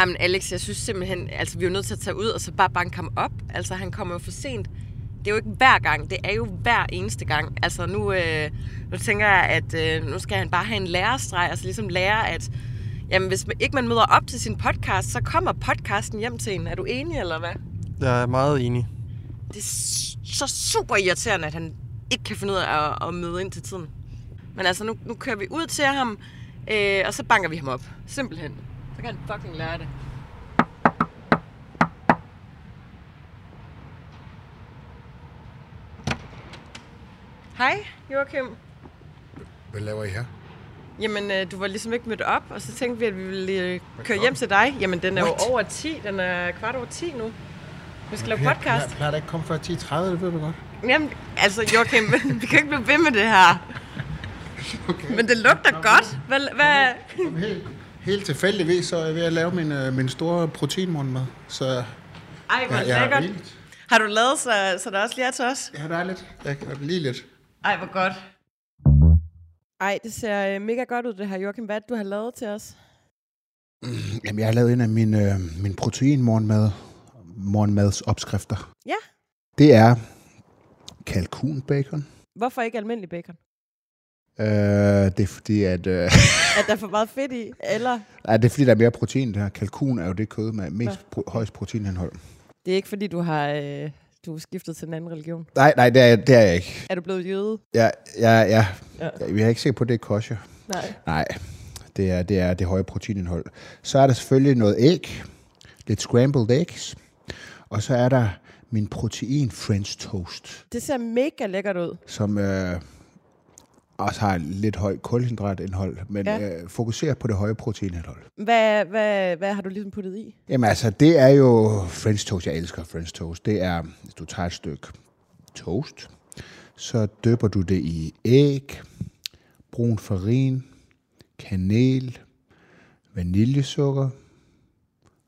Jamen Alex, jeg synes simpelthen, altså vi er jo nødt til at tage ud og så bare banke ham op. Altså han kommer jo for sent. Det er jo ikke hver gang, det er jo hver eneste gang. Altså nu, øh, nu tænker jeg, at øh, nu skal han bare have en lærestreg, altså ligesom lære, at jamen, hvis man, ikke man møder op til sin podcast, så kommer podcasten hjem til en. Er du enig, eller hvad? Jeg er meget enig. Det er så super irriterende, at han ikke kan finde ud af at, at møde ind til tiden. Men altså, nu, nu kører vi ud til ham, øh, og så banker vi ham op. Simpelthen. Så kan han fucking lære det. Hej, Joachim. Hvad laver I her? Jamen, øh, du var ligesom ikke mødt op, og så tænkte vi, at vi ville øh, køre hjem til dig. Jamen, den er What? jo over 10. Den er kvart over 10 nu. Vi skal lave Jeg podcast. plejer da ikke komme før 10.30, det ved du godt. Jamen, altså Joachim, vi kan ikke blive ved med det her. Okay. Men det lugter godt. Hvad, hvad? Helt, tilfældigvis, så er jeg ved at lave min, øh, min store proteinmorgenmad. Så Ej, hvor jeg, jeg har lækkert. Har du lavet, så, så der også lige er til os? Ja, der er lidt. Jeg kan lige lidt. Ej, hvor godt. Ej, det ser øh, mega godt ud, det her, Joachim. Hvad er det, du har lavet til os? Jamen, jeg har lavet en af mine, øh, min proteinmorgenmad, morgenmads opskrifter. Ja. Det er kalkunbacon. Hvorfor ikke almindelig bacon? Øh, det er fordi, at... Øh, At der er for meget fedt i, eller nej, det er fordi, der er mere protein. Det her kalkun er jo det kød med mest pro- højst proteinindhold. det er ikke, fordi du har øh, du er skiftet til en anden religion. Nej, nej, det er, det er jeg ikke. Er du blevet jøde? Jeg, jeg, jeg, Ja. jeg, jeg er ikke sikker på, at det er kosher. Nej. Nej, det er, det er det høje proteinindhold. Så er der selvfølgelig noget æg, lidt scrambled eggs, og så er der min protein French toast, Det ser mega lækkert ud. som øh, også har lidt højt kulhydratindhold, men Ja. øh, fokuserer på det høje proteinindhold. Hvad, hvad, hvad har du ligesom puttet i? Jamen altså, det er jo French toast. Jeg elsker French toast. Det er, hvis du tager et stykke toast, så døber du det i æg, brun farin, kanel, vaniljesukker,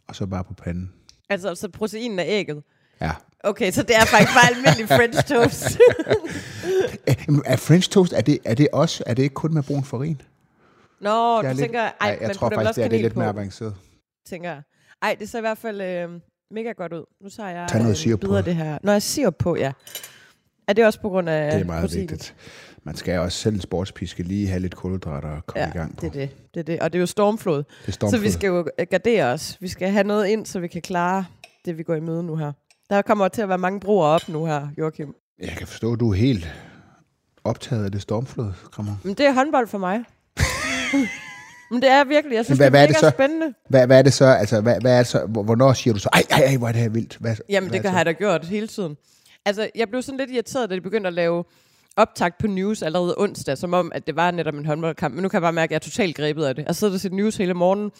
og så bare på panden. Altså, så proteinen er ægget. Ja. Okay, så det er faktisk bare almindelig French toast. Er French toast, er det, er det også, er det ikke kun med brun farin? Nå, Jeg du lidt- tænker, ej, Ej, jeg man tror faktisk, det er, det er lidt på, mere avanceret. tænker jeg. Ej, det ser i hvert fald øh, mega godt ud. Nu tager jeg Tag noget øh, sirup på. det her. Når jeg sirup på, ja. Er det også på grund af Det er meget proteinet? vigtigt. Man skal også selv en sportspiske lige have lidt kulhydrater og komme Ja, i gang på. det er det. det er det. Og det er jo stormflod. Det er Så stormflod. vi skal jo øh, gardere os. Vi skal have noget ind, så vi kan klare det, vi går i møde nu her. Der kommer til at være mange broer op nu her, Joachim. Jeg kan forstå, at du er helt optaget af det stormflod, Krammer. Men det er håndbold for mig. Men det er virkelig, jeg synes, hvad- det hvad er er det så? spændende. Hvad, hvad er det så? Altså, hvad, hvad er det så? Hvor- Hvornår siger du så, ej, ej, ej, hvor er det her vildt? Hvad, Jamen, hvad det er har jeg da gjort hele tiden. Altså, jeg blev sådan lidt irriteret, da de begyndte at lave optakt på news allerede onsdag, som om, at det var netop en håndboldkamp. Men nu kan jeg bare mærke, at jeg er totalt grebet af det. Jeg sidder og ser news hele morgenen,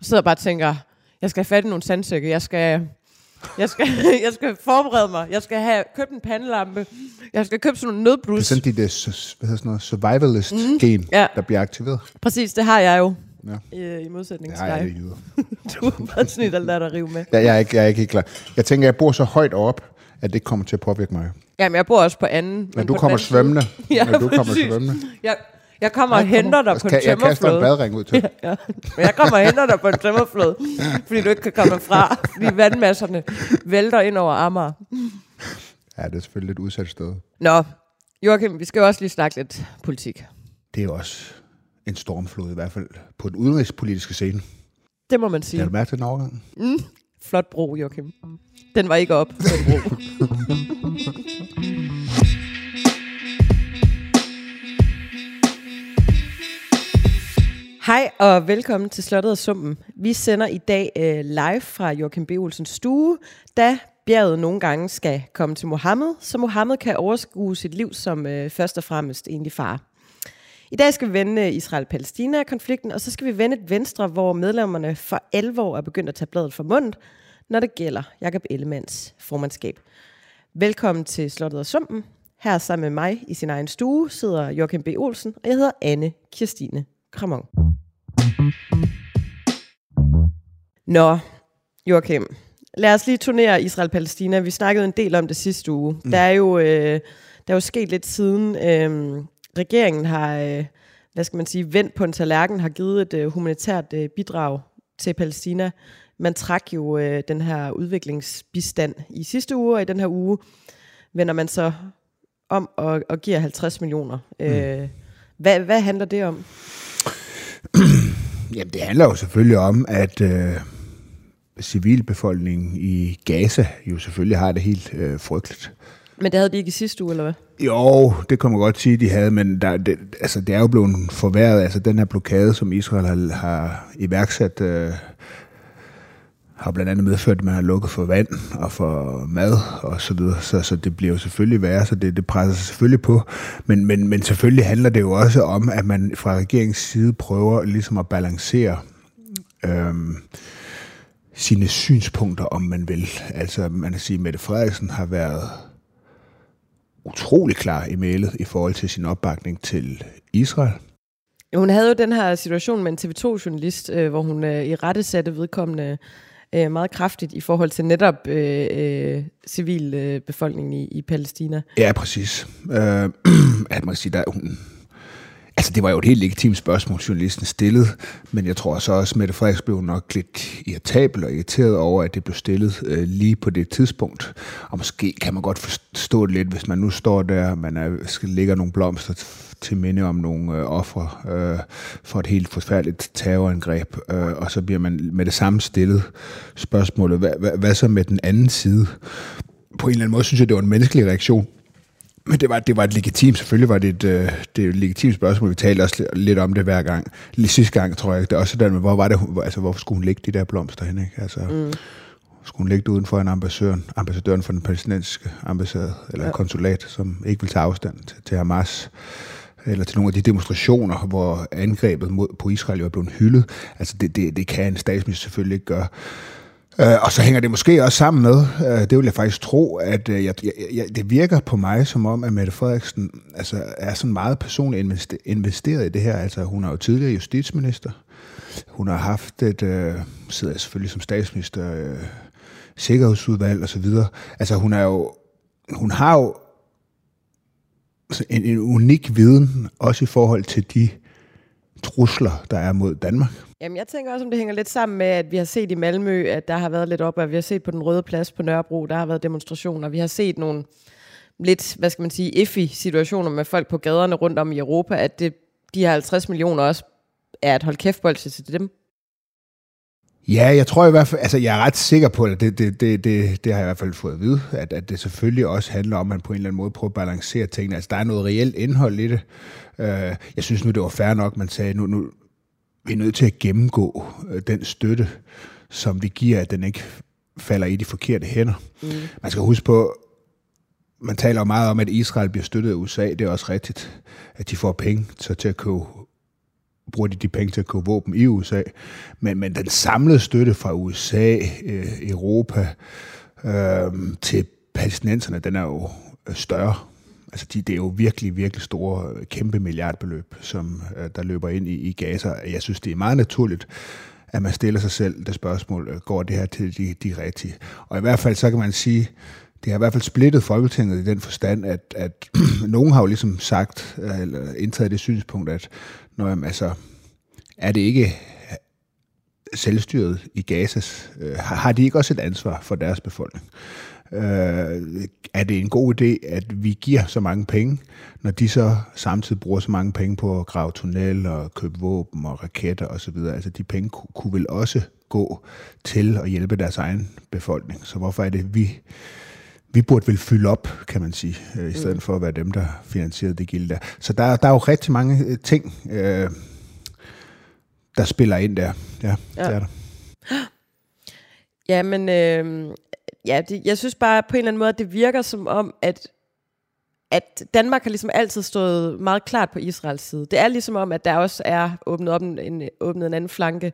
og sidder bare og tænker, jeg skal have fat i nogle sandsække, jeg skal, jeg skal, jeg skal forberede mig, jeg skal have købt en pandelampe, jeg skal købe sådan nogle Det er nødblus. sådan dit hedder sådan noget, survivalist-gen, mm, ja. der bliver aktiveret. Præcis, det har jeg jo, Ja. i, i modsætning til jeg dig. det jyder. Du er bare snit at lade dig rive med. Ja, jeg, er ikke, jeg er ikke helt klar. Jeg tænker, jeg bor så højt op, at det kommer til at påvirke mig. Jamen, jeg bor også på anden. Når men du kommer svømmende. Ja, når du kommer præcis. svømmende. Jeg, jeg kommer og henter dig på en jeg, jeg kaster en badring ud til. Ja, ja. Men jeg kommer og henter dig på en tømmerflod, fordi du ikke kan komme fra, fordi vandmasserne vælter ind over Amager. Ja, det er selvfølgelig et udsat sted. Nå, Joachim, vi skal jo også lige snakke lidt politik. Det er jo også en stormflod, i hvert fald på den udenrigspolitiske scene. Det må man sige. du mærke til den overgang? Mm, flot bro, Joachim. Den var ikke op, den bro. Hej og velkommen til Slottet og Sumpen. Vi sender i dag øh, live fra Joachim B. Olsens stue, da bjerget nogle gange skal komme til Mohammed, så Mohammed kan overskue sit liv som øh, først og fremmest egentlig far. I dag skal vi vende øh, Israel-Palæstina-konflikten, og så skal vi vende et venstre, hvor medlemmerne for alvor er begyndt at tage bladet for mundet, når det gælder Jakob Ellemands formandskab. Velkommen til Slottet og Sumpen. Her sammen med mig i sin egen stue sidder Joachim B. Olsen, og jeg hedder Anne Kirstine Kramon. Nå, Joachim, lad os lige turnere Israel-Palæstina. Vi snakkede en del om det sidste uge. Mm. Der, er jo, øh, der er jo sket lidt siden. Øh, regeringen har, øh, hvad skal man sige, vendt på en tallerken, har givet et øh, humanitært øh, bidrag til Palæstina Man trak jo øh, den her udviklingsbistand i sidste uge, og i den her uge vender man så om og, og giver 50 millioner. Mm. Øh, hvad, hvad handler det om? Jamen, det handler jo selvfølgelig om, at øh, civilbefolkningen i Gaza jo selvfølgelig har det helt øh, frygteligt. Men det havde de ikke i sidste uge, eller hvad? Jo, det kan man godt sige, de havde, men der, det, altså, det er jo blevet forværret. Altså, den her blokade, som Israel har, har iværksat, øh, har blandt andet medført, at man har lukket for vand og for mad og så videre. Så, så det bliver jo selvfølgelig værre, så det, det presser sig selvfølgelig på. Men, men, men selvfølgelig handler det jo også om, at man fra regeringens side prøver ligesom at balancere øhm, sine synspunkter, om man vil. Altså, man kan sige, at Mette Frederiksen har været utrolig klar i mailet i forhold til sin opbakning til Israel. Hun havde jo den her situation med en TV2-journalist, øh, hvor hun øh, i rette satte vedkommende øh, meget kraftigt i forhold til netop øh, øh, civilbefolkningen i, i Palæstina. Ja, præcis. Øh, at man kan sige, der, hun, Altså, det var jo et helt legitimt spørgsmål, journalisten stillede, men jeg tror så også, at Mette Frederiksen blev nok lidt irritabel og irriteret over, at det blev stillet øh, lige på det tidspunkt. Og måske kan man godt forstå det lidt, hvis man nu står der, man er, skal lægge nogle blomster til minde om nogle øh, ofre øh, for et helt forfærdeligt terrorangreb, øh, og så bliver man med det samme stillet spørgsmålet, hvad, hvad, hvad så med den anden side? På en eller anden måde synes jeg, det var en menneskelig reaktion, men det var, det var et legitimt, selvfølgelig var det et, øh, det er et legitimt spørgsmål. Vi talte også lidt om det hver gang. Lige sidste gang, tror jeg, det er også sådan, hvor var det, altså, hvorfor skulle hun lægge de der blomster hen, ikke? Altså, mm. skulle hun lægge det uden for en ambassadøren, ambassadøren for den palæstinensiske ambassade, eller ja. konsulat, som ikke vil tage afstand til, til Hamas eller til nogle af de demonstrationer, hvor angrebet mod, på Israel jo er blevet hyldet. Altså det, det, det kan en statsminister selvfølgelig ikke gøre. Øh, og så hænger det måske også sammen med, øh, det vil jeg faktisk tro, at øh, jeg, jeg, det virker på mig som om, at Mette Frederiksen altså, er sådan meget personligt investeret i det her. Altså hun er jo tidligere justitsminister. Hun har haft et, øh, sidder selvfølgelig som statsminister, øh, sikkerhedsudvalg og så videre. Altså hun er jo, hun har jo altså en, en unik viden, også i forhold til de trusler, der er mod Danmark. Jamen, jeg tænker også, om det hænger lidt sammen med, at vi har set i Malmø, at der har været lidt op, at vi har set på den røde plads på Nørrebro, der har været demonstrationer. Vi har set nogle lidt, hvad skal man sige, effi situationer med folk på gaderne rundt om i Europa, at det, de her 50 millioner også er et hold kæft til dem. Ja, jeg tror i hvert fald, altså jeg er ret sikker på det, det, det, det, det, det har jeg i hvert fald fået at vide, at, at det selvfølgelig også handler om, at man på en eller anden måde prøver at balancere tingene. Altså der er noget reelt indhold i det. Uh, jeg synes nu, det var fair nok, man sagde, nu, nu vi er nødt til at gennemgå uh, den støtte, som vi giver, at den ikke falder i de forkerte hænder. Mm. Man skal huske på, man taler meget om, at Israel bliver støttet af USA. Det er også rigtigt, at de får penge til, til at købe bruger de de penge til at købe våben i USA. Men, men den samlede støtte fra USA, øh, Europa øh, til palæstinenserne, den er jo øh, større. Altså de, det er jo virkelig, virkelig store, øh, kæmpe milliardbeløb, som øh, der løber ind i, i Gaza. Jeg synes, det er meget naturligt, at man stiller sig selv det spørgsmål, øh, går det her til de, de rigtige? Og i hvert fald så kan man sige, det har i hvert fald splittet Folketinget i den forstand, at, at nogen har jo ligesom sagt, øh, eller indtaget det synspunkt, at når, jamen, altså, er det ikke øh, selvstyret i Gazas, øh, har de ikke også et ansvar for deres befolkning? Øh, er det en god idé, at vi giver så mange penge, når de så samtidig bruger så mange penge på at grave tunnel og købe våben og raketter osv.? Altså de penge kunne, kunne vel også gå til at hjælpe deres egen befolkning. Så hvorfor er det, vi vi burde vel fylde op, kan man sige, øh, i stedet mm. for at være dem, der finansierede det gilde der. Så der, der er jo rigtig mange øh, ting, øh, der spiller ind der. Ja, ja. det er der. Ja, men øh, ja, det, jeg synes bare på en eller anden måde, at det virker som om, at at Danmark har ligesom altid stået meget klart på Israels side. Det er ligesom om, at der også er åbnet, op en, en, åbnet en anden flanke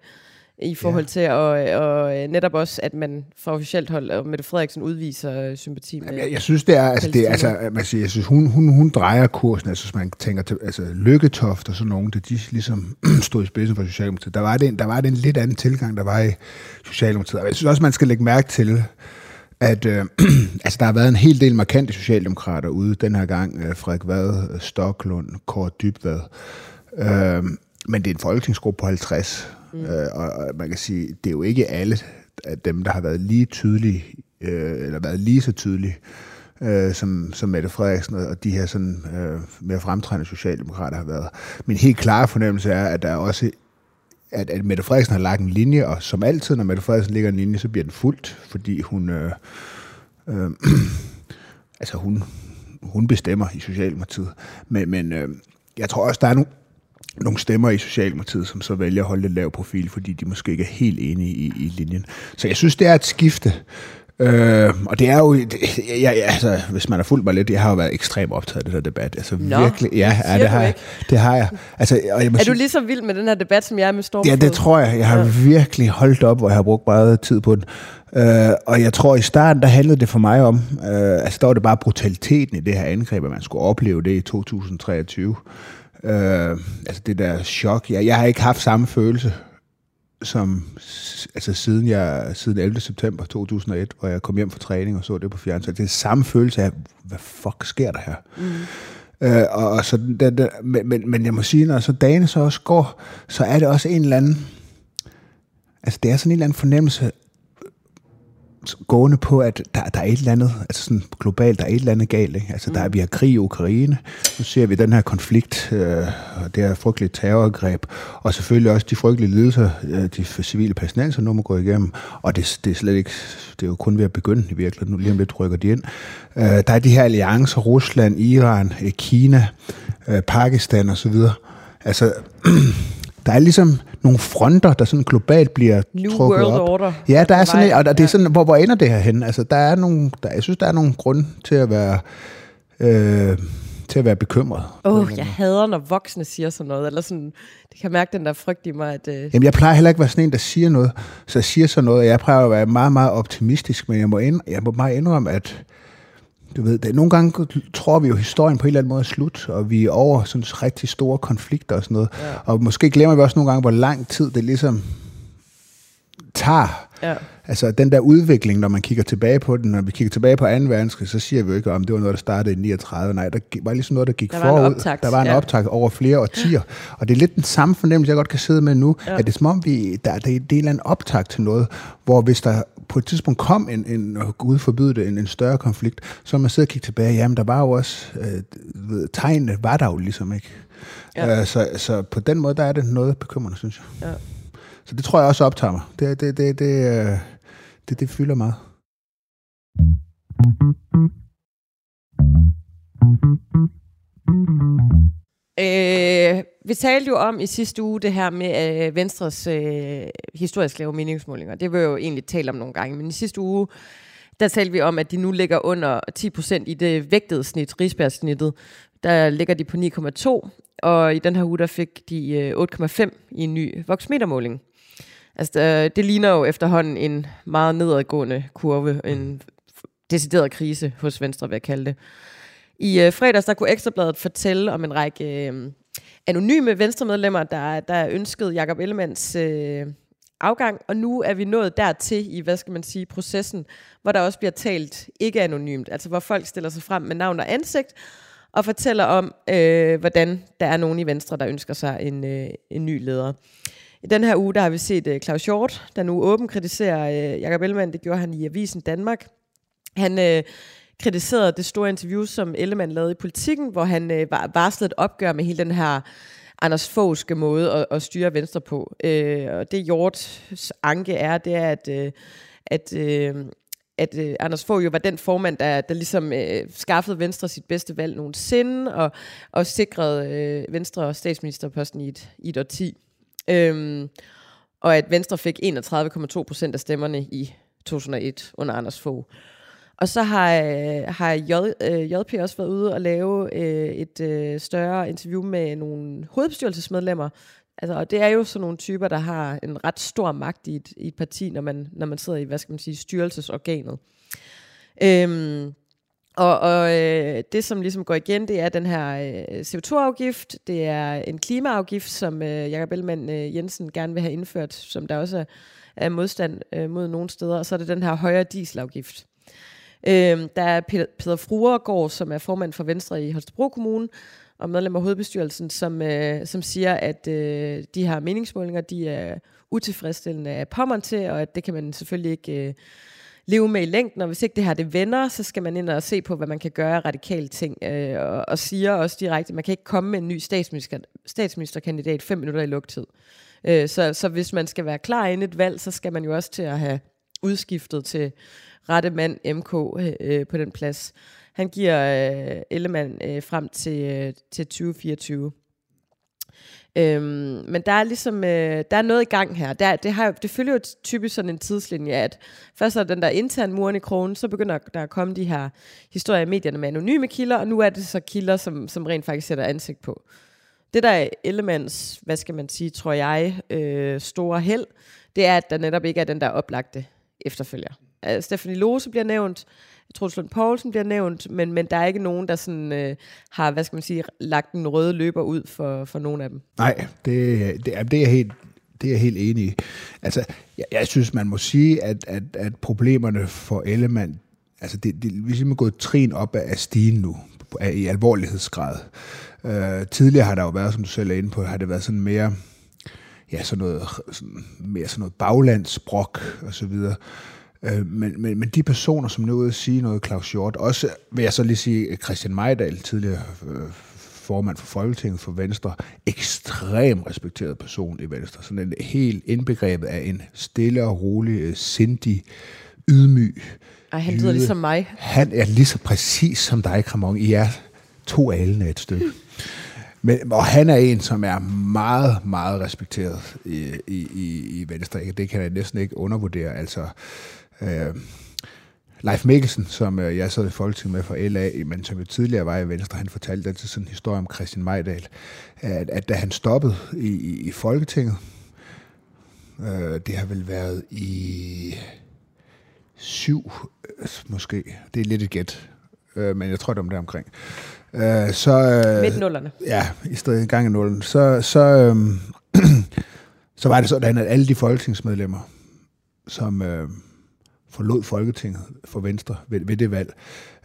i forhold ja. til, at, og netop også, at man fra officielt hold, og Mette Frederiksen udviser sympati med jeg, jeg synes, det er, altså, det er, altså, man siger, jeg synes, hun, hun, hun drejer kursen, altså, hvis man tænker til, altså, Lykketoft og sådan nogen, der de ligesom stod i spidsen for Socialdemokratiet, der var, det, der var det en lidt anden tilgang, der var i Socialdemokratiet. Og jeg synes også, man skal lægge mærke til, at øh, altså, der har været en hel del markante socialdemokrater ude den her gang. Øh, Frederik Vad, Stoklund, Kåre Dybvad. Øh, men det er en folketingsgruppe på 50, Mm. Øh, og, og man kan sige, det er jo ikke alle, af dem, der har været lige tydelige, øh, eller været lige så tydelige, øh, som, som Mette Frederiksen og de her sådan, øh, mere fremtrædende socialdemokrater har været. Min helt klare fornemmelse er, at der også at, at Mette Frederiksen har lagt en linje, og som altid, når Mette Frederiksen lægger en linje, så bliver den fuldt, fordi hun, øh, øh, altså hun, hun bestemmer i Socialdemokratiet. Men, men øh, jeg tror også, der er nogle, nogle stemmer i Socialdemokratiet, som så vælger at holde lidt lav profil, fordi de måske ikke er helt enige i, i linjen. Så jeg synes, det er et skifte. Øh, og det er jo, det, jeg, jeg, altså, hvis man har fulgt mig lidt, jeg har jo været ekstremt optaget af det der debat. Altså Nå, virkelig, ja, ja det har jeg. Det har jeg. Altså, og jeg må Er sige- du lige så vild med den her debat, som jeg er med Stormflod? Ja, det tror jeg. Jeg har ja. virkelig holdt op, hvor jeg har brugt meget tid på den. Uh, og jeg tror, i starten, der handlede det for mig om, uh, altså der var det bare brutaliteten i det her angreb, at man skulle opleve det i 2023. Uh, altså det der chok. Jeg, jeg har ikke haft samme følelse som altså siden jeg siden 11. september 2001, hvor jeg kom hjem fra træning og så det på fjernsyn. Det er samme følelse af, hvad fuck sker der her? Mm. Øh, og, og så den, den, men, men, men jeg må sige, når så dagene så også går, så er det også en eller anden, altså det er sådan en eller anden fornemmelse, gående på, at der, der er et eller andet, altså sådan globalt, der er et eller andet galt. Ikke? Altså der er, vi har krig i Ukraine, nu ser vi den her konflikt, øh, og det her frygtelige terrorangreb, og selvfølgelig også de frygtelige lidelser, øh, de civile palæstinenser nu må gå igennem, og det, det er slet ikke, det er jo kun ved at begynde i virkeligheden, nu lige om lidt rykker de ind. Øh, der er de her alliancer, Rusland, Iran, øh, Kina, øh, Pakistan osv., altså der er ligesom nogle fronter, der sådan globalt bliver New trukket World op. Order Ja, der er sådan, og det er Ja. sådan, hvor, hvor ender det her hen? Altså, der er nogle, der, jeg synes, der er nogle grunde til at være, øh, til at være bekymret. Åh, oh, jeg hader, når voksne siger sådan noget. Eller sådan, det kan mærke den der frygt i mig, at... Øh, Jamen, jeg plejer heller ikke at være sådan en, der siger noget. Så jeg siger sådan noget, og jeg plejer at være meget, meget optimistisk, men jeg må, ind, jeg må meget indrømme, at du ved, det, nogle gange tror vi jo, at historien på en eller anden måde er slut, og vi er over sådan rigtig store konflikter og sådan noget. Ja. Og måske glemmer vi også nogle gange, hvor lang tid det ligesom tager. ja. Altså den der udvikling, når man kigger tilbage på den, når vi kigger tilbage på 2. verdenskrig, så siger vi jo ikke, om det var noget, der startede i 39. Nej, der var ligesom noget, der gik Der forud. optakt, der var en ja. optakt over flere årtier. Og det er lidt den samme fornemmelse, jeg godt kan sidde med nu, ja. at det er som om, vi, der, der, det er en eller anden optakt til noget, hvor hvis der på et tidspunkt kom en, en og Gud forbyde det, en, en større konflikt, så man sidder og kigger tilbage, jamen der var jo også, øh, ved, tegnene var der jo ligesom ikke. Ja. Øh, så, så på den måde, der er det noget bekymrende, synes jeg. Ja. Så det tror jeg også optager mig. Det, det, det, det, øh, det, det fylder meget. Øh, vi talte jo om i sidste uge det her med øh, Venstres øh, historisk lave meningsmålinger. Det var jo egentlig talt om nogle gange, men i sidste uge, der talte vi om, at de nu ligger under 10% i det vægtede snit, Rigsbergssnittet. Der ligger de på 9,2, og i den her uge, der fik de øh, 8,5 i en ny voksmetermåling. Altså, øh, det ligner jo efterhånden en meget nedadgående kurve, en decideret krise hos Venstre, vil jeg kalde det. I øh, fredags der kunne Ekstrabladet fortælle om en række øh, anonyme venstremedlemmer, der, der ønskede Jakob Ellemands øh, afgang, og nu er vi nået dertil i, hvad skal man sige, processen, hvor der også bliver talt ikke anonymt, altså hvor folk stiller sig frem med navn og ansigt, og fortæller om, øh, hvordan der er nogen i Venstre, der ønsker sig en, øh, en ny leder. I den her uge, der har vi set øh, Claus Hjort, der nu åben kritiserer øh, Jakob Ellemann. Det gjorde han i Avisen Danmark. Han øh, kritiserede det store interview, som Ellemann lavede i Politikken, hvor han øh, var varslede et opgør med hele den her Anders Foghske måde at, at styre Venstre på. Øh, og det Hjorts anke er, det er, at, øh, at, øh, at øh, Anders Fogh jo var den formand, der, der ligesom øh, skaffede Venstre sit bedste valg nogensinde, og, og sikrede øh, Venstre statsministerposten i et, i et årti. Øhm, og at Venstre fik 31,2 procent af stemmerne i 2001 under Anders Fogh. Og så har, øh, har J, øh, JP også været ude og lave øh, et øh, større interview med nogle hovedbestyrelsesmedlemmer. Altså, og det er jo sådan nogle typer, der har en ret stor magt i et, i et parti, når man, når man sidder i, hvad skal man sige, styrelsesorganet. Øhm, og, og øh, det, som ligesom går igen, det er den her øh, CO2-afgift. Det er en klimaafgift, som øh, Jakob Ellemann øh, Jensen gerne vil have indført, som der også er, er modstand øh, mod nogle steder. Og så er det den her højere dieselafgift. Øh, der er Peter, Peter Fruergaard, som er formand for Venstre i Holstebro Kommune, og medlem af hovedbestyrelsen, som, øh, som siger, at øh, de her meningsmålinger, de er utilfredsstillende af pommeren til, og at det kan man selvfølgelig ikke øh, leve med i længden, og hvis ikke det her det vender, så skal man ind og se på, hvad man kan gøre af radikale ting, øh, og, og siger også direkte, at man kan ikke komme med en ny statsminister, statsministerkandidat fem minutter i lugtid. Øh, så, så hvis man skal være klar inden et valg, så skal man jo også til at have udskiftet til rette mand MK øh, på den plads. Han giver øh, Ellemann øh, frem til, øh, til 2024. Øhm, men der er ligesom øh, der er noget i gang her. Der, det, har, det følger jo typisk sådan en tidslinje, at først er den der intern muren i krogen, så begynder der at komme de her historier i medierne med anonyme kilder, og nu er det så kilder, som, som rent faktisk sætter ansigt på. Det der er Ellemanns, hvad skal man sige, tror jeg, øh, store held, det er, at der netop ikke er den der oplagte efterfølger. Uh, Stephanie Lose bliver nævnt, Troels Lund Poulsen bliver nævnt, men, men der er ikke nogen, der sådan, øh, har, hvad skal man sige, lagt en røde løber ud for, for nogen af dem. Nej, det, det, er, det er helt det er jeg helt enig i. Altså, jeg, jeg synes, man må sige, at, at, at problemerne for Ellemann, altså det, det, vi er simpelthen gået trin op af stigen nu, af, i alvorlighedsgrad. Uh, tidligere har der jo været, som du selv er inde på, har det været sådan mere, ja, sådan noget, sådan, mere sådan noget baglandsbrok og så videre. Øh, men, men, men de personer, som nu er ude at sige noget, Claus Hjort, også vil jeg så lige sige Christian Majdal, tidligere øh, formand for Folketinget for Venstre, ekstrem respekteret person i Venstre. Sådan en helt indbegrebet af en stille og rolig, øh, sindig, ydmyg. Ej, han lyder ligesom mig. Han er lige så præcis som dig, Kramon. I er to alene et stykke. Men, og han er en, som er meget, meget respekteret i, i, i Venstre. Det kan jeg næsten ikke undervurdere. Altså, øh, Leif Mikkelsen, som øh, jeg sad i Folketinget med for LA, men som jo tidligere var i Venstre, han fortalte altid sådan en historie om Christian Majdal, at, at da han stoppede i, i, i Folketinget, øh, det har vel været i syv, øh, måske, det er lidt et gæt, øh, men jeg tror, det er om det omkring. Øh, så, øh, Midt nullerne. Ja, i stedet gang af nullen. Så, så, øh, så var det sådan, at alle de folketingsmedlemmer, som... Øh, forlod Folketinget for Venstre ved, ved det valg,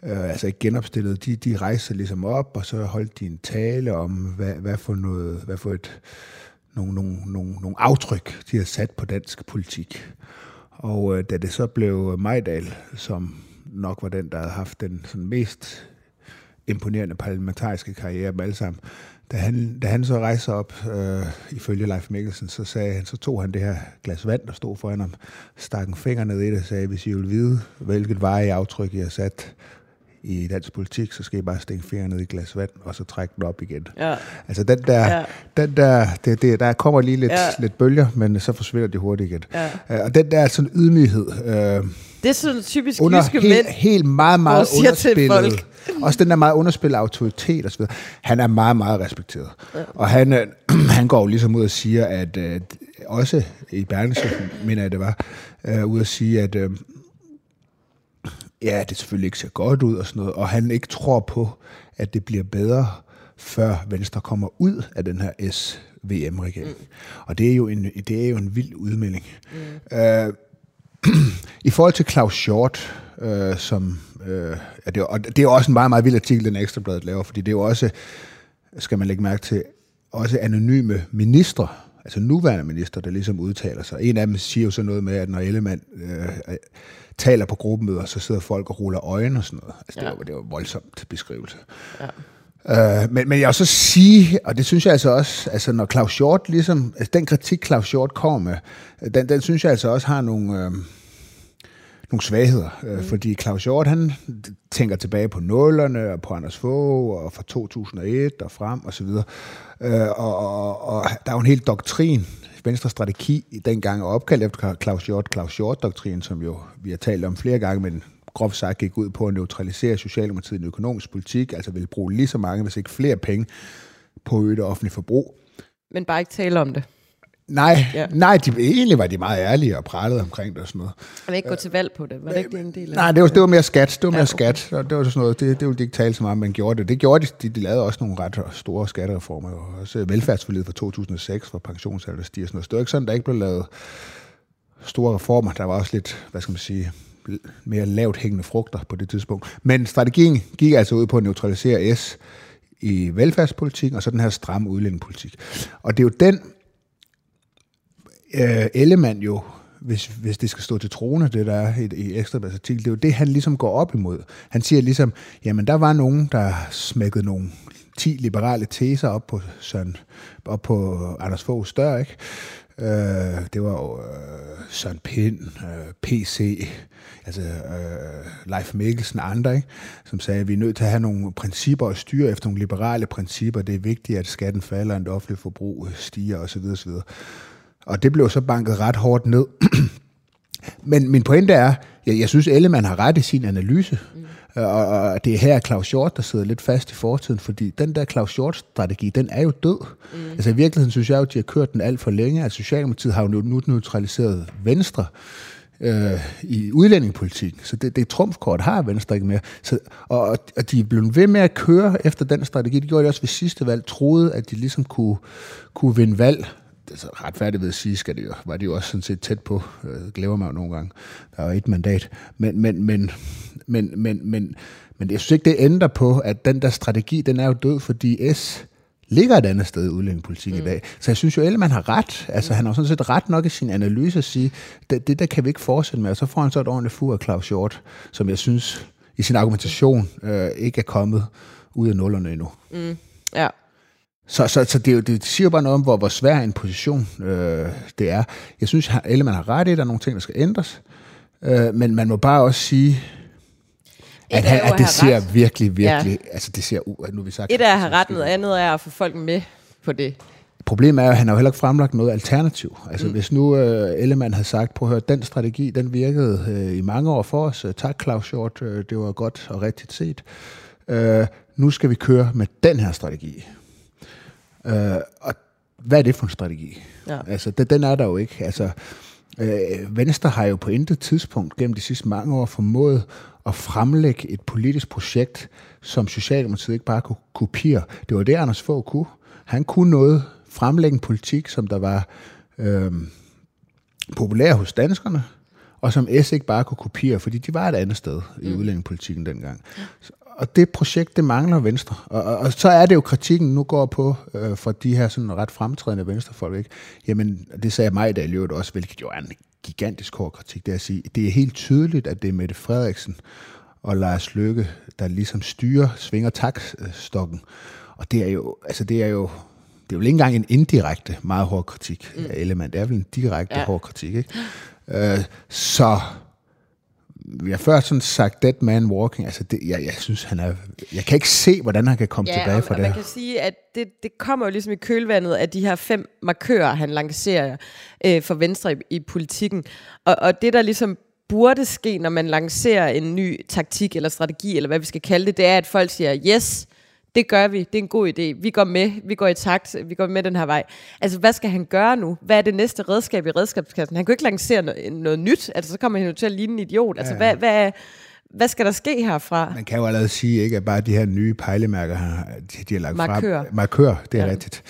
øh, altså ikke genopstillet, de, de rejste ligesom op, og så holdt de en tale om, hvad, hvad for noget, hvad for et, nogle, nogle, nogle, nogle aftryk, de har sat på dansk politik. Og øh, da det så blev Majdal, som nok var den, der havde haft den sådan mest imponerende parlamentariske karriere med alle sammen, da han, da han så rejste op, øh, ifølge Leif Mikkelsen, så, sagde han, så tog han det her glas vand, der stod foran ham, stak en finger ned i det og sagde, hvis I vil vide, hvilket veje aftryk I har sat i dansk politik, så skal I bare stikke fingeren ned i glas vand, og så trække den op igen. Ja. Altså den der, ja. den der det, det, der kommer lige lidt, ja. lidt bølger, men så forsvinder de hurtigt igen. Ja. Uh, og den der sådan ydmyghed. Uh, det er sådan typisk under jyske helt, mænd, helt meget, meget underspillet. Også den der meget underspillet autoritet osv. Han er meget, meget respekteret. Ja. Og han, uh, han går jo ligesom ud og siger, at uh, også i Berlingske, mener jeg det var, uh, ud og sige, at uh, ja, det selvfølgelig ikke ser godt ud og sådan noget, og han ikke tror på, at det bliver bedre, før Venstre kommer ud af den her SVM-regering. Mm. Og det er, jo en, det er jo en vild udmelding. Mm. Uh, I forhold til Claus Short, uh, som, uh, ja, det, er, og det er også en meget, meget vild artikel, den Ekstrabladet laver, fordi det er jo også, skal man lægge mærke til, også anonyme ministre, altså nuværende minister, der ligesom udtaler sig. En af dem siger jo så noget med, at når Ellemann øh, taler på gruppemøder, så sidder folk og ruller øjne og sådan noget. Altså, ja. det, var, det var voldsomt beskrivelse. Ja. Øh, men, men jeg vil så sige, og det synes jeg altså også, altså når Claus Short ligesom, altså den kritik Claus Short kommer med, den, den synes jeg altså også har nogle, øh, nogle svagheder. Øh, mm. Fordi Claus Short, han tænker tilbage på nullerne, og på Anders Fogh, og fra 2001 og frem og så videre. Øh, og, og, og der er jo en hel doktrin Venstre strategi dengang er opkaldt efter Claus Hjort, Claus Hjort-doktrinen, som jo vi har talt om flere gange, men groft sagt gik ud på at neutralisere Socialdemokratiet i økonomisk politik, altså vil bruge lige så mange, hvis ikke flere penge, på øget offentlig forbrug. Men bare ikke tale om det. Nej, ja. nej de, egentlig var de meget ærlige og pralede omkring det og sådan noget. Og ikke gå til valg på det? Var det ikke en del af Nej, det var, det var mere skat. Det var mere ja, okay. skat. Og det var sådan noget, det, det ville de ikke tale så meget, men gjorde det. Det gjorde de. De, de lavede også nogle ret store skattereformer. Og også velfærdsforlidet fra 2006, for pensionsalder stiger og sådan noget. Så det var ikke sådan, der ikke blev lavet store reformer. Der var også lidt, hvad skal man sige, mere lavt hængende frugter på det tidspunkt. Men strategien gik altså ud på at neutralisere S i velfærdspolitik, og så den her stramme udlændingepolitik. Og det er jo den øh, Ellemann jo, hvis, hvis det skal stå til trone, det der er i, i Ekstrabladets artikel, det er jo det, han ligesom går op imod. Han siger ligesom, jamen der var nogen, der smækkede nogle 10 liberale teser op på, Søren, op på Anders Foghs dør, ikke? Øh, det var jo øh, Søren Pind, øh, PC, altså øh, Leif Mikkelsen og andre, ikke? som sagde, at vi er nødt til at have nogle principper og styre efter nogle liberale principper. Det er vigtigt, at skatten falder, og det offentlige forbrug stiger osv. osv. Og det blev så banket ret hårdt ned. Men min pointe er, jeg, jeg synes, Ellemann har ret i sin analyse. Mm. Og, og det er her Claus Hjort, der sidder lidt fast i fortiden, fordi den der Claus Hjort-strategi, den er jo død. Mm. Altså i virkeligheden synes jeg jo, at de har kørt den alt for længe. Altså Socialdemokratiet har jo nu neutraliseret Venstre øh, i udlændingepolitik. Så det, det trumfkort har Venstre ikke mere. Så, og, og de er blevet ved med at køre efter den strategi. Det gjorde de også ved sidste valg. Troede, at de ligesom kunne, kunne vinde valg altså, retfærdigt ved at sige, skal det jo, var de jo også sådan set tæt på. Øh, glæder mig jo nogle gange. Der var et mandat. Men, men, men, men, men, men, men jeg synes ikke, det ændrer på, at den der strategi, den er jo død, fordi S ligger et andet sted i udlændingepolitik mm. i dag. Så jeg synes jo, at man har ret. Altså, mm. han har sådan set ret nok i sin analyse at sige, det, det der kan vi ikke fortsætte med. Og så får han så et ordentligt fur af Claus Hjort, som jeg synes i sin argumentation øh, ikke er kommet ud af nullerne endnu. Mm. Ja. Så, så, så det, jo, det siger jo bare noget om, hvor, hvor svær en position øh, det er. Jeg synes, at Ellemann har ret i, at der er nogle ting, der skal ændres. Øh, men man må bare også sige, at, han, at det ser ret. virkelig, virkelig... Ja. Altså, det ser... Nu vi sagt, Et er at have ret, noget andet er at få folk med på det. Problemet er, at han har jo heller ikke fremlagt noget alternativ. Altså, mm. hvis nu uh, Ellemann havde sagt, på at høre, den strategi, den virkede uh, i mange år for os. Uh, tak, Claus Short, uh, det var godt og rigtigt set. Uh, nu skal vi køre med den her strategi. Uh, og hvad er det for en strategi? Ja. Altså, det, den er der jo ikke. Altså, uh, Venstre har jo på intet tidspunkt gennem de sidste mange år formået at fremlægge et politisk projekt, som Socialdemokratiet ikke bare kunne kopiere. Det var det, Anders Fogh kunne. Han kunne noget, fremlægge en politik, som der var øh, populær hos danskerne, og som S ikke bare kunne kopiere, fordi de var et andet sted i mm. udlændingepolitikken dengang. Og det projekt, det mangler Venstre. Og, og, og så er det jo kritikken nu går på øh, for de her sådan ret fremtrædende venstrefolk. Ikke? Jamen, det sagde mig i dag også, hvilket jo er en gigantisk hård kritik, det er at sige, det er helt tydeligt, at det er Mette Frederiksen og Lars Løkke, der ligesom styrer, svinger takstokken. Og det er jo, altså det er jo, det er jo ikke engang en indirekte meget hård kritik mm. af Ellemann. Det er vel en direkte ja. hård kritik, ikke? Uh, så vi har før sådan sagt dead man walking. Altså det, jeg, jeg synes, han er... Jeg kan ikke se, hvordan han kan komme ja, tilbage fra det man kan sige, at det, det kommer jo ligesom i kølvandet af de her fem markører, han lancerer øh, for Venstre i, i politikken. Og, og det, der ligesom burde ske, når man lancerer en ny taktik eller strategi, eller hvad vi skal kalde det, det er, at folk siger, yes, det gør vi, det er en god idé, vi går med, vi går i takt, vi går med den her vej. Altså, hvad skal han gøre nu? Hvad er det næste redskab i redskabskassen? Han kan jo ikke lancere noget, noget nyt, altså så kommer han jo til at ligne en idiot. Altså, ja. hvad, hvad, hvad skal der ske herfra? Man kan jo allerede sige, ikke, at bare de her nye pejlemærker, de, de har lagt Markør. frem. Markør. det er ja. rigtigt.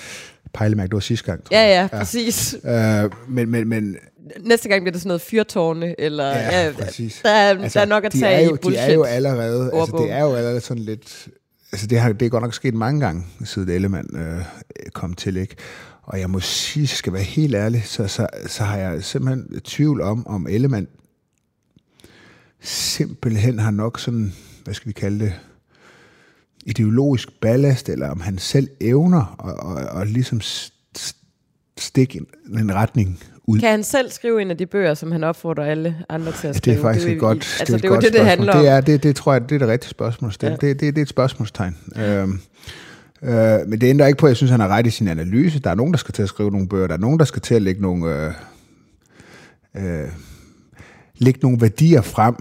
Pejlemærke, det var sidste gang. Ja, ja, præcis. Ja. Øh, men, men, men næste gang bliver det sådan noget fyrtårne, eller ja, ja, præcis. Der, er, altså, der er nok at tage er jo, i bullshit. De er jo allerede, altså, det er jo allerede sådan lidt altså det, har, det er godt nok sket mange gange, siden Ellemann øh, kom til, ikke? Og jeg må sige, jeg skal være helt ærlig, så, så, så har jeg simpelthen tvivl om, om Ellemann simpelthen har nok sådan, hvad skal vi kalde det, ideologisk ballast, eller om han selv evner at, at, at ligesom stikke en, en retning ud. Kan han selv skrive en af de bøger, som han opfordrer alle andre til at skrive? Det er faktisk det er, et godt, altså, det er, det, er godt det, det handler om. Det, er, det, det tror jeg, det er det rigtige spørgsmål. Ja. Det, det, det er et spørgsmålstegn. Ja. Øhm, øh, men det ændrer ikke på, at jeg synes, han har ret i sin analyse. Der er nogen, der skal til at skrive nogle bøger. Der er nogen, der skal til at lægge nogle... Øh, øh, lægge nogle værdier frem,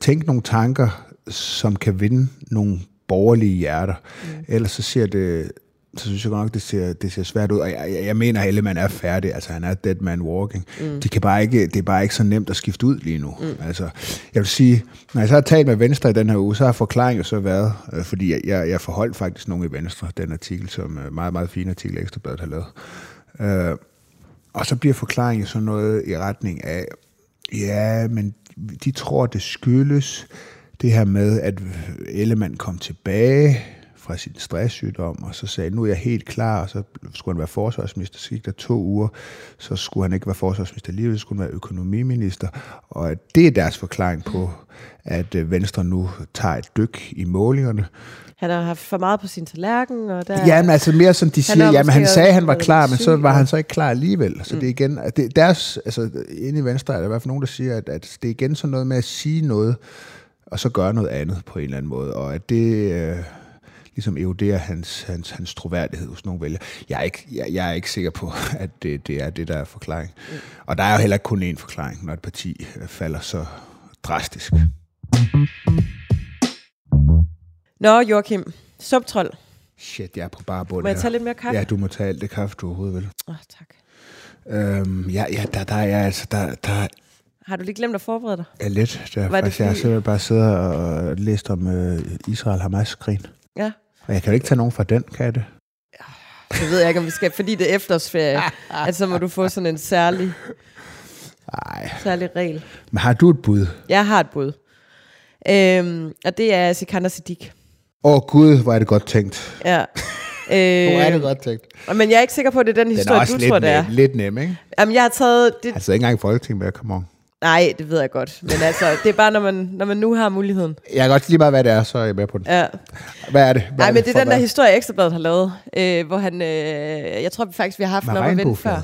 tænke nogle tanker, som kan vinde nogle borgerlige hjerter. Mm. Ellers så ser det så synes jeg godt nok, det ser, det ser svært ud. Og jeg, jeg, jeg mener, at Hellemann er færdig. Altså, han er dead man walking. Mm. De kan bare ikke, det er bare ikke så nemt at skifte ud lige nu. Mm. Altså, jeg vil sige, når jeg så har talt med Venstre i den her uge, så har forklaringen så været, øh, fordi jeg, jeg, jeg forholdt faktisk nogle i Venstre, den artikel, som øh, meget, meget fin artikel, Ekstrabladet har lavet. Øh, og så bliver forklaringen så noget i retning af, ja, men de tror, det skyldes det her med, at Ellemann kom tilbage fra sin stresssygdom, og så sagde, nu er jeg helt klar, og så skulle han være forsvarsminister, så gik der to uger, så skulle han ikke være forsvarsminister alligevel, så skulle han være økonomiminister, og det er deres forklaring på, at øh, Venstre nu tager et dyk i målingerne. Han har haft for meget på sin tallerken, og der... Ja, men altså mere som de siger, har jamen han sagde, at han var klar, men så var han så ikke klar alligevel. Så mm. det er igen, at det, deres, altså inde i Venstre er der i hvert fald nogen, der siger, at, at det er igen sådan noget med at sige noget, og så gøre noget andet på en eller anden måde, og at det øh, ligesom eroderer hans, hans, hans troværdighed hos nogle vælgere. Jeg er ikke, jeg, jeg er ikke sikker på, at det, det er det, der er forklaring. Mm. Og der er jo heller ikke kun én forklaring, når et parti øh, falder så drastisk. Nå, Joachim. Subtrol. Shit, jeg er på bare bund Må jeg her. tage lidt mere kaffe? Ja, du må tage alt det kaffe, du overhovedet vil. Åh, oh, tak. Øhm, ja, ja, der, der er altså, der, der Har du lige glemt at forberede dig? er lidt. Der, Var det faktisk, jeg har fordi- simpelthen bare siddet og læst om øh, Israel-Hamas-krigen. Ja. Og jeg kan jo ikke tage nogen fra den, kan jeg det? Det ved jeg ikke, om vi skal, fordi det er efterårsferie, at så må du få sådan en særlig, Nej. særlig regel. Men har du et bud? Jeg har et bud. Øhm, og det er Sikander Siddiq. Åh oh, gud, hvor er det godt tænkt. Ja. Øh, godt tænkt. men jeg er ikke sikker på, at det er den Den er historie, også du tror, det er. nem, lidt nem, ikke? Jamen, jeg har taget... Det, Altså ikke engang i Folketinget med, come on. Nej, det ved jeg godt. Men altså, det er bare, når man, når man nu har muligheden. Jeg kan godt lige meget, hvad det er, så er jeg med på den. Ja. Hvad er det? Nej, men det er den der historie, Ekstrabladet har lavet, øh, hvor han... Øh, jeg tror faktisk, vi har haft den op at før.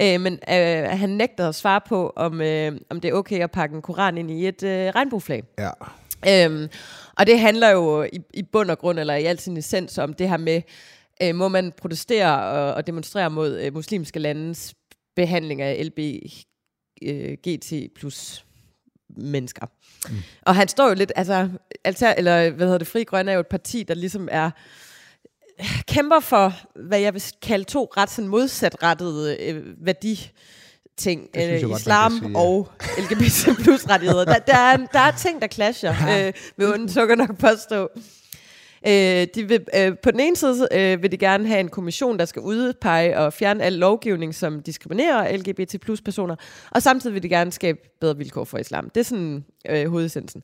Øh, men øh, han nægter at svare på, om, øh, om det er okay at pakke en koran ind i et øh, regnbueflag. Ja. Øhm, og det handler jo i, i bund og grund, eller i al sin essens, om det her med, øh, må man protestere og, og demonstrere mod øh, muslimske landes behandling af LBGT plus mennesker. Mm. Og han står jo lidt, altså, altså, eller hvad hedder det, Fri Grønne er jo et parti, der ligesom er kæmper for, hvad jeg vil kalde to ret sådan modsatrettede øh, værdi ting. Øh, godt, islam kan sige, ja. og LGBT plus rettigheder. Der, der, er, der er ting, der clasher, øh, vil sukker nok påstå. Øh, de vil, øh, på den ene side øh, vil de gerne have en kommission, der skal udpege og fjerne al lovgivning, som diskriminerer LGBT plus personer, og samtidig vil de gerne skabe bedre vilkår for islam. Det er sådan øh, hovedessensen.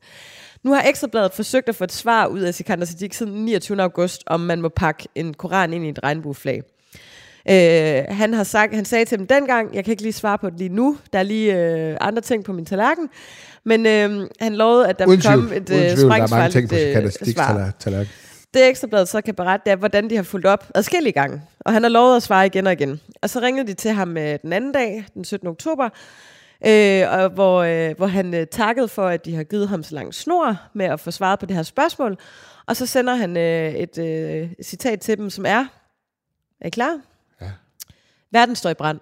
Nu har Ekstrabladet forsøgt at få et svar ud af Sikander Siddiq siden 29. august, om man må pakke en koran ind i et regnbueflag. Øh, han har sagt, han sagde til dem dengang, jeg kan ikke lige svare på det lige nu, der er lige øh, andre ting på min tallerken, men øh, han lovede, at der ville komme et øh, ting på sprængfarligt øh, svar. Tallerken. Det Ekstrabladet så kan berette, det er, hvordan de har fulgt op adskillige gange. Og han har lovet at svare igen og igen. Og så ringede de til ham øh, den anden dag, den 17. oktober, øh, og hvor, øh, hvor han øh, takkede for, at de har givet ham så lang snor med at få svaret på det her spørgsmål. Og så sender han øh, et øh, citat til dem, som er, er I klar? Ja. Verden står i brand.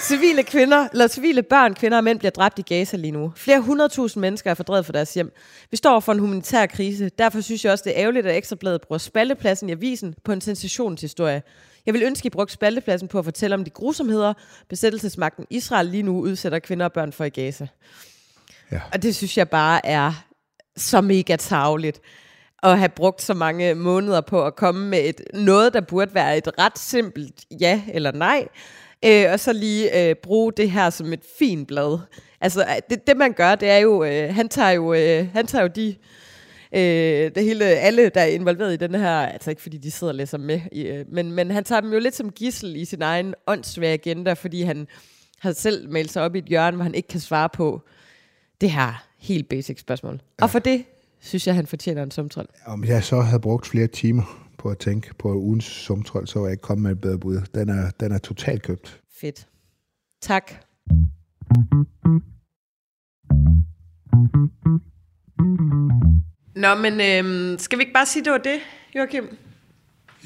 Civile kvinder, eller civile børn, kvinder og mænd bliver dræbt i Gaza lige nu. Flere hundredtusind mennesker er fordrevet fra deres hjem. Vi står for en humanitær krise. Derfor synes jeg også, det er ærgerligt, at Ekstrabladet bruger spaltepladsen i avisen på en sensationshistorie. Jeg vil ønske, at I brugte spaltepladsen på at fortælle om de grusomheder, besættelsesmagten Israel lige nu udsætter kvinder og børn for i Gaza. Ja. Og det synes jeg bare er så mega tavligt at have brugt så mange måneder på at komme med et, noget, der burde være et ret simpelt ja eller nej, øh, og så lige øh, bruge det her som et fint blad. Altså, øh, det, det man gør, det er jo, øh, han tager jo, øh, han tager jo de, øh, det hele, alle, der er involveret i den her, altså ikke fordi de sidder og læser med, øh, men, men han tager dem jo lidt som gissel i sin egen åndssvage agenda, fordi han har selv meldt sig op i et hjørne, hvor han ikke kan svare på det her helt basic spørgsmål. Ja. Og for det synes jeg, han fortjener en sumtrol. Om jeg så havde brugt flere timer på at tænke på ugens sumtrol, så var jeg ikke kommet med et bedre bud. Den er, den er totalt købt. Fedt. Tak. Nå, men øhm, skal vi ikke bare sige, det var det, Joachim?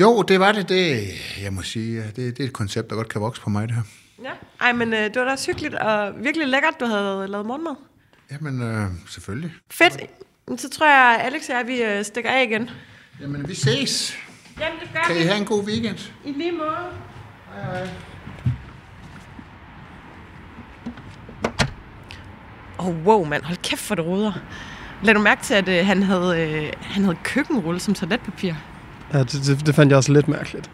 Jo, det var det. det jeg må sige, det, det er et koncept, der godt kan vokse på mig, det her. Ja. Ej, men øh, det var da også hyggeligt og virkelig lækkert, du havde lavet morgenmad. Jamen, øh, selvfølgelig. Fedt. Så tror jeg, Alex og jeg, vi øh, stikker af igen. Jamen, vi ses. Jamen, det gør Kan I have en god weekend? I lige måde. Hej, hej. Åh, oh, wow, mand. Hold kæft for det ruder. Lad du mærke til, at øh, han, havde, øh, han havde køkkenrulle som toiletpapir? Ja, det, det, det fandt jeg også lidt mærkeligt.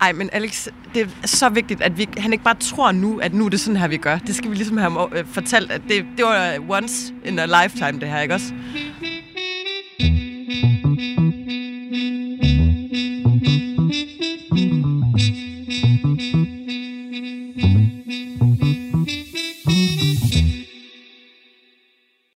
Ej, men Alex, det er så vigtigt, at vi, han ikke bare tror nu, at nu er det sådan her, vi gør. Det skal vi ligesom have ham øh, fortalt, at det, det var once in a lifetime, det her, ikke også?